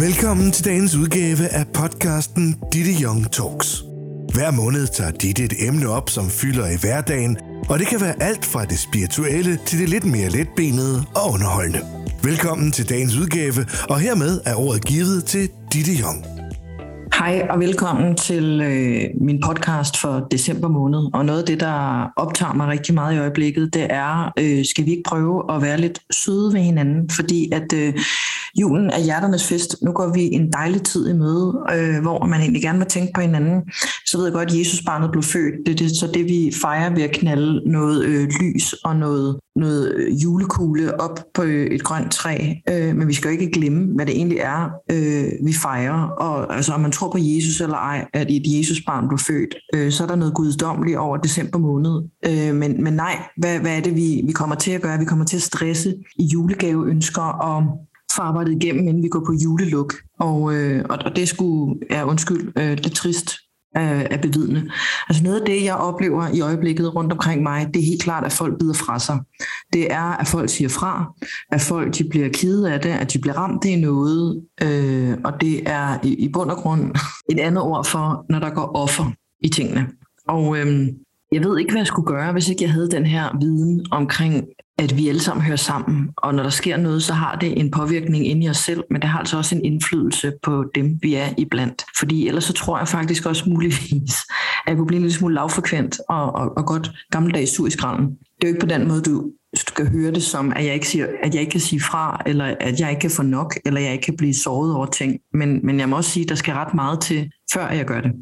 Velkommen til dagens udgave af podcasten Ditte Young Talks. Hver måned tager Ditte et emne op, som fylder i hverdagen, og det kan være alt fra det spirituelle til det lidt mere letbenede og underholdende. Velkommen til dagens udgave, og hermed er ordet givet til Ditte Young. Hej og velkommen til øh, min podcast for december måned. Og noget af det, der optager mig rigtig meget i øjeblikket, det er, øh, skal vi ikke prøve at være lidt søde ved hinanden? Fordi at øh, julen er hjerternes fest. Nu går vi en dejlig tid i møde, øh, hvor man egentlig gerne vil tænke på hinanden. Så ved jeg godt, at Jesusbarnet blev født. Det er det, så det, vi fejrer ved at knalde noget øh, lys og noget, noget øh, julekugle op på øh, et grønt træ. Øh, men vi skal jo ikke glemme, hvad det egentlig er, øh, vi fejrer. Og altså, om man tror på Jesus eller ej, at et Jesusbarn blev født, øh, så er der noget guddommeligt over december måned. Øh, men, men nej, hvad, hvad er det, vi, vi kommer til at gøre? Vi kommer til at stresse i julegaveønsker og få arbejdet igennem, inden vi går på juleluk. Og, øh, og det skulle, ja undskyld, øh, lidt trist øh, at bevidne. Altså noget af det, jeg oplever i øjeblikket rundt omkring mig, det er helt klart, at folk bider fra sig. Det er, at folk siger fra, at folk de bliver kede af det, at de bliver ramt i noget, øh, og det er i, i bund og grund et andet ord for, når der går offer i tingene. Og øhm, jeg ved ikke, hvad jeg skulle gøre, hvis ikke jeg havde den her viden omkring at vi alle sammen hører sammen, og når der sker noget, så har det en påvirkning ind i os selv, men det har altså også en indflydelse på dem, vi er iblandt. Fordi ellers så tror jeg faktisk også muligvis, at jeg kunne blive en lille smule lavfrekvent og, og, og godt gammeldags sur i skralden. Det er jo ikke på den måde, du skal høre det som, at jeg, ikke siger, at jeg ikke kan sige fra, eller at jeg ikke kan få nok, eller jeg ikke kan blive såret over ting. Men, men jeg må også sige, at der skal ret meget til, før jeg gør det.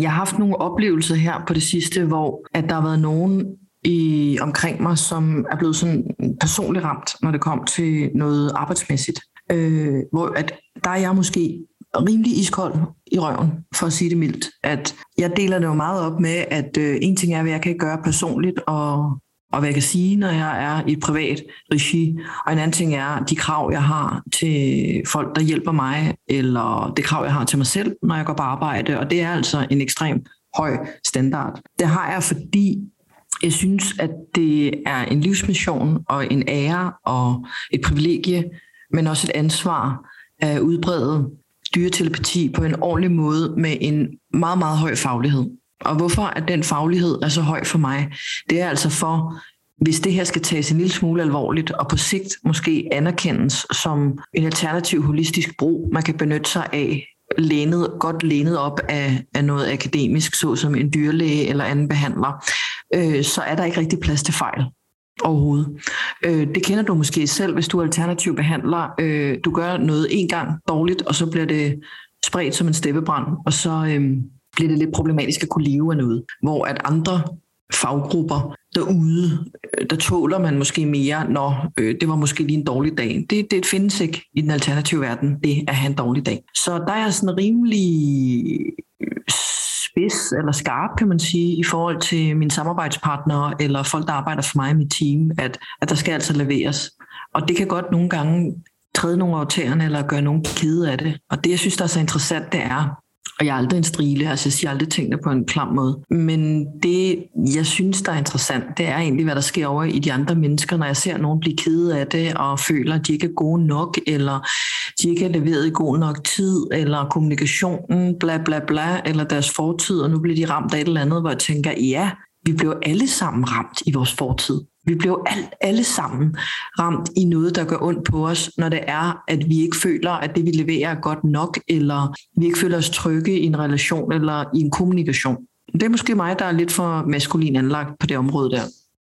Jeg har haft nogle oplevelser her på det sidste, hvor at der har været nogen, i, omkring mig, som er blevet sådan personligt ramt, når det kom til noget arbejdsmæssigt. Øh, hvor at der er jeg måske rimelig iskold i røven, for at sige det mildt. At jeg deler det jo meget op med, at øh, en ting er, hvad jeg kan gøre personligt, og, og hvad jeg kan sige, når jeg er i et privat regi. Og en anden ting er de krav, jeg har til folk, der hjælper mig, eller det krav, jeg har til mig selv, når jeg går på arbejde. Og det er altså en ekstrem høj standard. Det har jeg, fordi jeg synes, at det er en livsmission og en ære og et privilegie, men også et ansvar at udbrede dyretelepati på en ordentlig måde med en meget, meget høj faglighed. Og hvorfor at den faglighed er så høj for mig, det er altså for, hvis det her skal tages en lille smule alvorligt, og på sigt måske anerkendes som en alternativ holistisk brug, man kan benytte sig af lænet, godt lænet op af, af noget akademisk, såsom en dyrlæge eller anden behandler, øh, så er der ikke rigtig plads til fejl overhovedet. Øh, det kender du måske selv, hvis du er alternativ behandler. Øh, du gør noget en gang dårligt, og så bliver det spredt som en steppebrand, og så øh, bliver det lidt problematisk at kunne leve af noget. Hvor at andre faggrupper derude, øh, der tåler man måske mere, når øh, det var måske lige en dårlig dag. Det, det findes ikke i den alternative verden, det at have en dårlig dag. Så der er sådan rimelig øh, spids eller skarp, kan man sige, i forhold til mine samarbejdspartnere eller folk, der arbejder for mig i mit team, at, at der skal altså leveres. Og det kan godt nogle gange træde nogle af tæerne eller gøre nogen kede af det. Og det, jeg synes, der er så interessant, det er, og jeg er aldrig en strile, altså jeg siger aldrig tingene på en klam måde. Men det, jeg synes, der er interessant, det er egentlig, hvad der sker over i de andre mennesker, når jeg ser nogen blive kede af det, og føler, at de ikke er gode nok, eller de ikke er leveret i god nok tid, eller kommunikationen, bla bla bla, eller deres fortid, og nu bliver de ramt af et eller andet, hvor jeg tænker, ja, vi blev alle sammen ramt i vores fortid. Vi bliver alt, alle sammen ramt i noget, der gør ondt på os, når det er, at vi ikke føler, at det vi leverer er godt nok, eller vi ikke føler os trygge i en relation eller i en kommunikation. Det er måske mig, der er lidt for maskulin anlagt på det område der.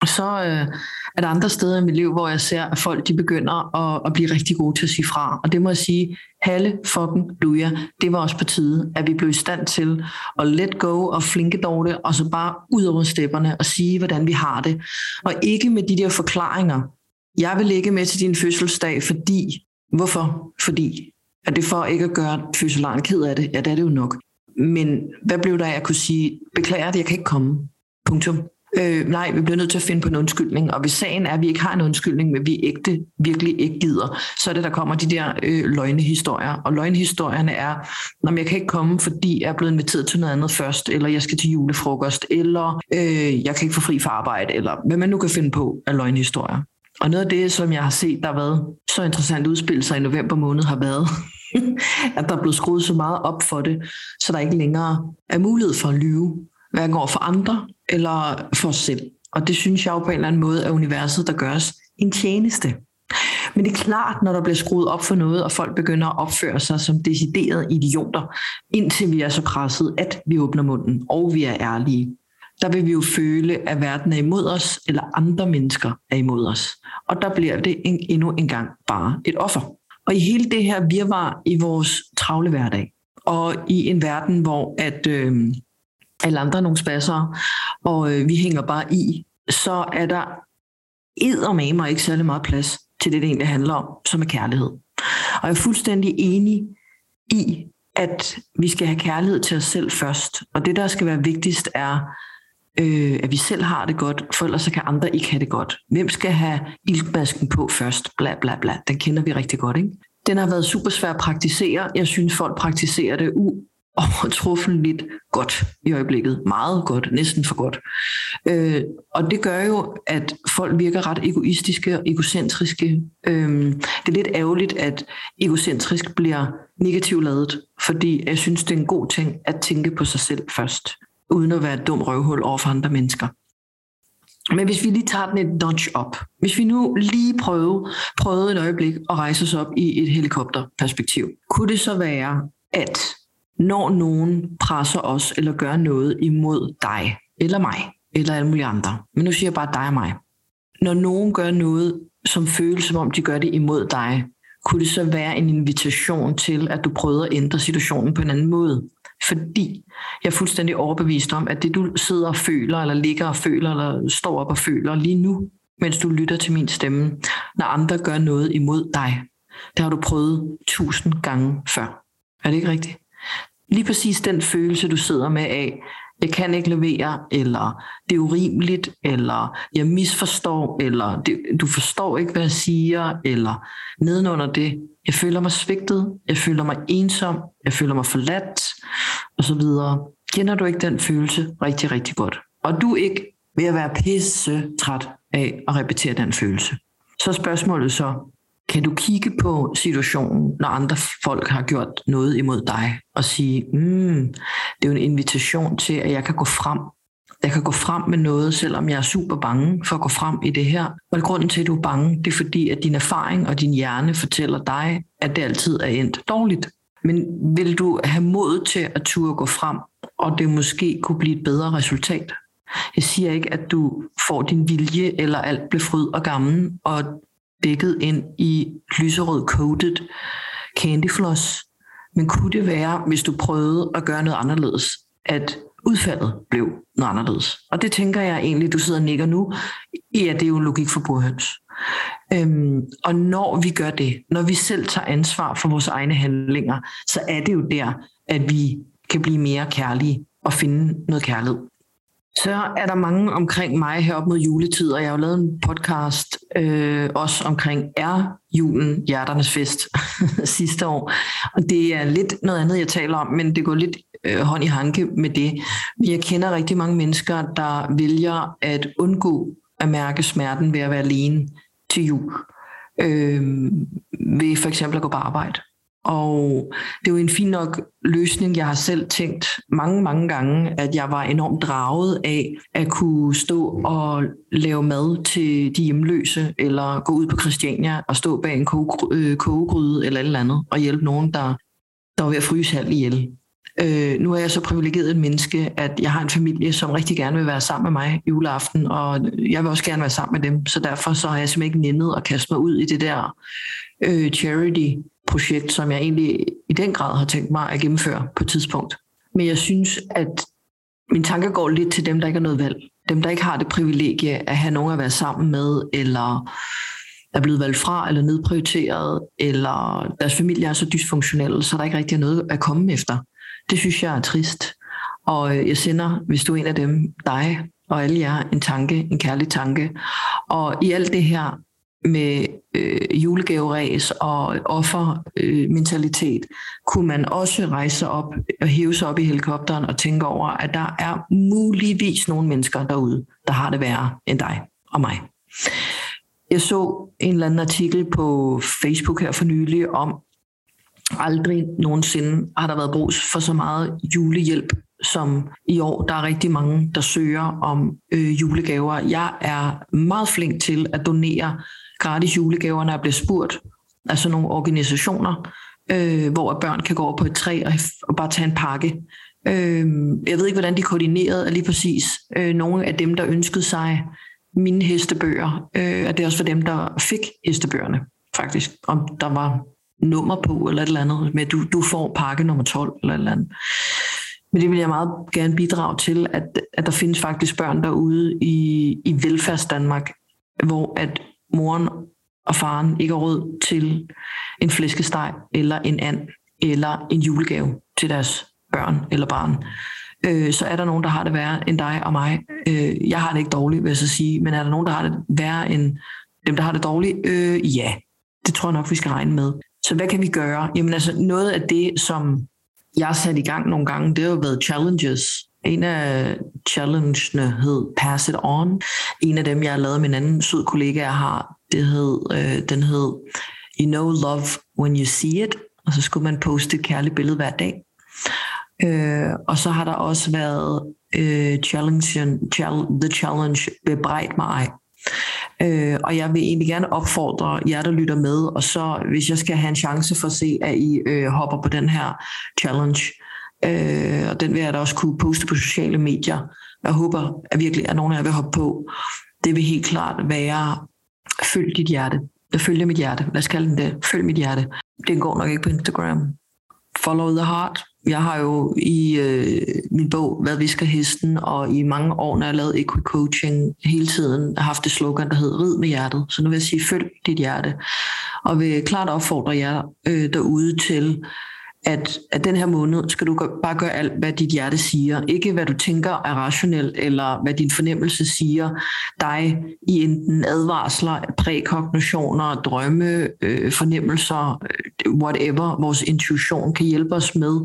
Så øh, er der andre steder i mit liv, hvor jeg ser, at folk de begynder at, at blive rigtig gode til at sige fra. Og det må jeg sige, Halle fucking luja, det var også på tide, at vi blev i stand til at let go og flinke dårligt, og så bare ud over stepperne og sige, hvordan vi har det. Og ikke med de der forklaringer. Jeg vil ikke med til din fødselsdag, fordi... Hvorfor? Fordi er det for ikke at gøre fødselaren ked af det? Ja, det er det jo nok. Men hvad blev der af at kunne sige, beklager det, jeg kan ikke komme. Punktum. Øh, nej, vi bliver nødt til at finde på en undskyldning, og hvis sagen er, at vi ikke har en undskyldning, men vi ægte virkelig ikke gider, så er det, der kommer de der øh, løgnehistorier. Og løgnehistorierne er, når jeg kan ikke komme, fordi jeg er blevet inviteret til noget andet først, eller jeg skal til julefrokost, eller øh, jeg kan ikke få fri fra arbejde, eller hvad man nu kan finde på af løgnehistorier. Og noget af det, som jeg har set, der har været så interessant udspil sig i november måned, har været, at der er blevet skruet så meget op for det, så der ikke længere er mulighed for at lyve, hverken over for andre eller for os selv. Og det synes jeg jo på en eller anden måde er universet, der gør os en tjeneste. Men det er klart, når der bliver skruet op for noget, og folk begynder at opføre sig som deciderede idioter, indtil vi er så presset, at vi åbner munden, og vi er ærlige, der vil vi jo føle, at verden er imod os, eller andre mennesker er imod os. Og der bliver det en, endnu en gang bare et offer. Og i hele det her virvar i vores travle hverdag, og i en verden, hvor at øh, alle andre nogle spasser, og øh, vi hænger bare i, så er der mig ikke særlig meget plads til det, det egentlig handler om, som er kærlighed. Og jeg er fuldstændig enig i, at vi skal have kærlighed til os selv først. Og det, der skal være vigtigst, er, øh, at vi selv har det godt, for ellers så kan andre ikke have det godt. Hvem skal have iltmasken på først? Bla bla bla. Den kender vi rigtig godt, ikke? Den har været super svær at praktisere. Jeg synes, folk praktiserer det u overtruffenligt godt i øjeblikket. Meget godt, næsten for godt. Øh, og det gør jo, at folk virker ret egoistiske og egocentriske. Øh, det er lidt ærgerligt, at egocentrisk bliver negativt lavet, fordi jeg synes, det er en god ting at tænke på sig selv først, uden at være et dum røvhul over for andre mennesker. Men hvis vi lige tager den et notch op, hvis vi nu lige prøve, prøvede et øjeblik at rejse os op i et helikopterperspektiv, kunne det så være, at når nogen presser os eller gør noget imod dig, eller mig, eller alle mulige andre. Men nu siger jeg bare dig og mig. Når nogen gør noget, som føles som om de gør det imod dig, kunne det så være en invitation til, at du prøver at ændre situationen på en anden måde. Fordi jeg er fuldstændig overbevist om, at det du sidder og føler, eller ligger og føler, eller står op og føler lige nu, mens du lytter til min stemme, når andre gør noget imod dig, det har du prøvet tusind gange før. Er det ikke rigtigt? Lige præcis den følelse, du sidder med af, jeg kan ikke levere, eller det er urimeligt, eller jeg misforstår, eller det, du forstår ikke, hvad jeg siger, eller nedenunder det, jeg føler mig svigtet, jeg føler mig ensom, jeg føler mig forladt, og så videre. Kender du ikke den følelse rigtig, rigtig godt? Og du er ikke ved at være pisse træt af at repetere den følelse. Så spørgsmålet så, kan du kigge på situationen, når andre folk har gjort noget imod dig, og sige, mm, det er jo en invitation til, at jeg kan gå frem. Jeg kan gå frem med noget, selvom jeg er super bange for at gå frem i det her. Og grunden til, at du er bange, det er fordi, at din erfaring og din hjerne fortæller dig, at det altid er endt dårligt. Men vil du have mod til at turde gå frem, og det måske kunne blive et bedre resultat? Jeg siger ikke, at du får din vilje, eller alt bliver fryd og gammel, og dækket ind i lyserød coated candyfloss. Men kunne det være, hvis du prøvede at gøre noget anderledes, at udfaldet blev noget anderledes? Og det tænker jeg egentlig, du sidder og nikker nu, ja, det er jo logik for burhøns. Øhm, og når vi gør det, når vi selv tager ansvar for vores egne handlinger, så er det jo der, at vi kan blive mere kærlige og finde noget kærlighed. Så er der mange omkring mig heroppe mod juletid, og jeg har jo lavet en podcast øh, også omkring er julen hjerternes fest sidste år. Og det er lidt noget andet, jeg taler om, men det går lidt øh, hånd i hanke med det. Jeg kender rigtig mange mennesker, der vælger at undgå at mærke smerten ved at være alene til jul. Øh, ved for eksempel at gå på arbejde. Og det er jo en fin nok løsning. Jeg har selv tænkt mange, mange gange, at jeg var enormt draget af at kunne stå og lave mad til de hjemløse, eller gå ud på Christiania og stå bag en øh, kogegryde eller et eller andet, og hjælpe nogen, der, der var ved at fryse halv ihjel. Øh, nu er jeg så privilegeret et menneske, at jeg har en familie, som rigtig gerne vil være sammen med mig juleaften, og jeg vil også gerne være sammen med dem. Så derfor så har jeg simpelthen ikke nændet at kaste mig ud i det der øh, charity projekt, som jeg egentlig i den grad har tænkt mig at gennemføre på et tidspunkt. Men jeg synes, at min tanke går lidt til dem, der ikke har noget valg. Dem, der ikke har det privilegie at have nogen at være sammen med, eller er blevet valgt fra, eller nedprioriteret, eller deres familie er så dysfunktionelle, så der ikke rigtig er noget at komme efter. Det synes jeg er trist. Og øh, jeg sender, hvis du er en af dem, dig og alle jer, en tanke, en kærlig tanke. Og i alt det her, med øh, julegaveræs og offermentalitet, øh, kunne man også rejse op og hæve sig op i helikopteren og tænke over, at der er muligvis nogle mennesker derude, der har det værre end dig og mig. Jeg så en eller anden artikel på Facebook her for nylig om, Aldrig nogensinde har der været brug for så meget julehjælp som i år. Der er rigtig mange, der søger om øh, julegaver. Jeg er meget flink til at donere gratis julegaver, når jeg bliver spurgt af sådan nogle organisationer, øh, hvor børn kan gå over på et træ og, og bare tage en pakke. Øh, jeg ved ikke, hvordan de koordinerede lige præcis øh, nogle af dem, der ønskede sig mine hestebøger, øh, og det er også for dem, der fik hestebøgerne, faktisk. Om der var nummer på, eller et eller andet, med du, du får pakke nummer 12, eller et eller andet. Men det vil jeg meget gerne bidrage til, at, at der findes faktisk børn derude i, i velfærds Danmark, hvor at moren og faren ikke har råd til en flæskesteg, eller en and, eller en julegave til deres børn eller barn. Øh, så er der nogen, der har det værre end dig og mig. Øh, jeg har det ikke dårligt, vil jeg så sige, men er der nogen, der har det værre end dem, der har det dårligt? Øh, ja, det tror jeg nok, vi skal regne med. Så hvad kan vi gøre? Jamen altså, noget af det, som jeg har sat i gang nogle gange, det har jo været challenges. En af challengene hed Pass It On. En af dem, jeg har lavet med en anden sød kollega, jeg har, det hed, øh, den hed You Know Love When You See It. Og så skulle man poste et kærligt billede hver dag. Øh, og så har der også været øh, challenge, The Challenge Bebrejt mig. Øh, og jeg vil egentlig gerne opfordre jer, der lytter med, og så hvis jeg skal have en chance for at se, at I øh, hopper på den her challenge, øh, Øh, og den vil jeg da også kunne poste på sociale medier. Jeg håber at virkelig, at nogen af jer vil hoppe på. Det vil helt klart være, følg dit hjerte. Jeg følger mit hjerte. Lad os kalde det Følg mit hjerte. Det går nok ikke på Instagram. Follow the heart. Jeg har jo i øh, min bog Hvad visker hesten, og i mange år, når jeg har lavet equi coaching, hele tiden haft det slogan, der hedder Rid med hjertet. Så nu vil jeg sige, følg dit hjerte. Og vil klart opfordre jer øh, derude til at, at den her måned skal du bare gøre alt, hvad dit hjerte siger. Ikke hvad du tænker er rationelt, eller hvad din fornemmelse siger dig i enten advarsler, prækognitioner, drømme, øh, fornemmelser, øh, whatever vores intuition kan hjælpe os med,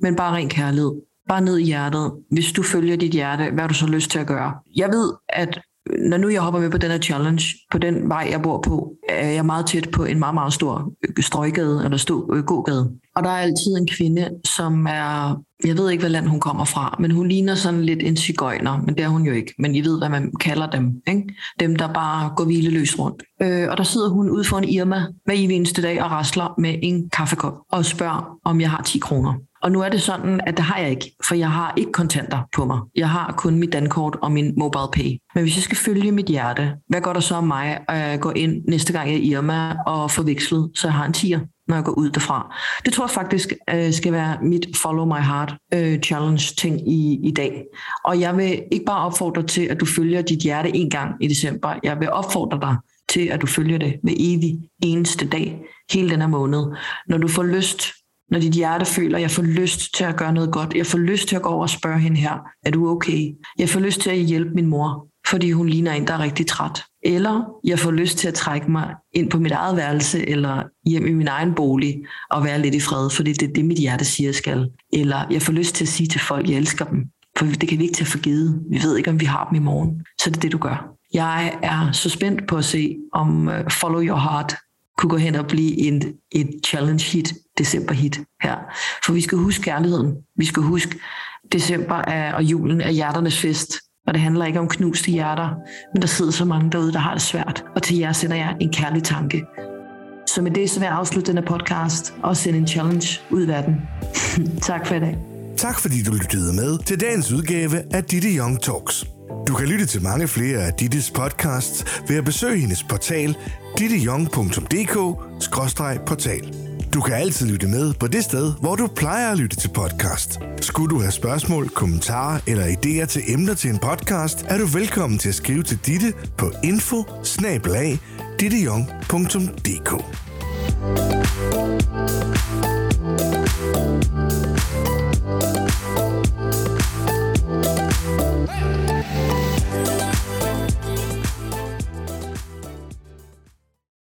men bare ren kærlighed. Bare ned i hjertet. Hvis du følger dit hjerte, hvad har du så lyst til at gøre? Jeg ved, at når nu jeg hopper med på den her challenge, på den vej, jeg bor på, er jeg meget tæt på en meget, meget stor strøgade eller stå, øh, gågade. Og der er altid en kvinde, som er, jeg ved ikke, hvad land hun kommer fra, men hun ligner sådan lidt en cigøjner, men det er hun jo ikke. Men I ved, hvad man kalder dem. Ikke? Dem, der bare går hvileløs rundt. Øh, og der sidder hun ude for en Irma hver eneste dag og rasler med en kaffekop og spørger, om jeg har 10 kroner. Og nu er det sådan, at det har jeg ikke, for jeg har ikke kontanter på mig. Jeg har kun mit dankort og min mobile pay. Men hvis jeg skal følge mit hjerte, hvad går der så om mig at gå ind næste gang jeg er i Irma og forvekslet, så jeg har en tiger? når jeg går ud derfra. Det tror jeg faktisk øh, skal være mit Follow My Heart øh, Challenge ting i, i dag. Og jeg vil ikke bare opfordre til, at du følger dit hjerte en gang i december. Jeg vil opfordre dig til, at du følger det med evig eneste dag, hele den her måned. Når du får lyst når dit hjerte føler, at jeg får lyst til at gøre noget godt. Jeg får lyst til at gå over og spørge hende her, er du okay? Jeg får lyst til at hjælpe min mor, fordi hun ligner en, der er rigtig træt. Eller jeg får lyst til at trække mig ind på mit eget værelse, eller hjem i min egen bolig, og være lidt i fred, fordi det er det, mit hjerte siger, jeg skal. Eller jeg får lyst til at sige til folk, at jeg elsker dem. For det kan vi ikke tage for givet. Vi ved ikke, om vi har dem i morgen. Så det er det, du gør. Jeg er så spændt på at se, om øh, Follow Your Heart kunne gå hen og blive en, et challenge hit, december hit her. For vi skal huske kærligheden. Vi skal huske december er, og julen er hjerternes fest. Og det handler ikke om knuste hjerter, men der sidder så mange derude, der har det svært. Og til jer sender jeg en kærlig tanke. Så med det så vil jeg afslutte denne podcast og sende en challenge ud i verden. tak for i dag. Tak fordi du lyttede med til dagens udgave af Ditte Young Talks. Du kan lytte til mange flere af Dittes podcasts ved at besøge hendes portal dittejong.dk-portal. Du kan altid lytte med på det sted, hvor du plejer at lytte til podcast. Skulle du have spørgsmål, kommentarer eller idéer til emner til en podcast, er du velkommen til at skrive til Ditte på info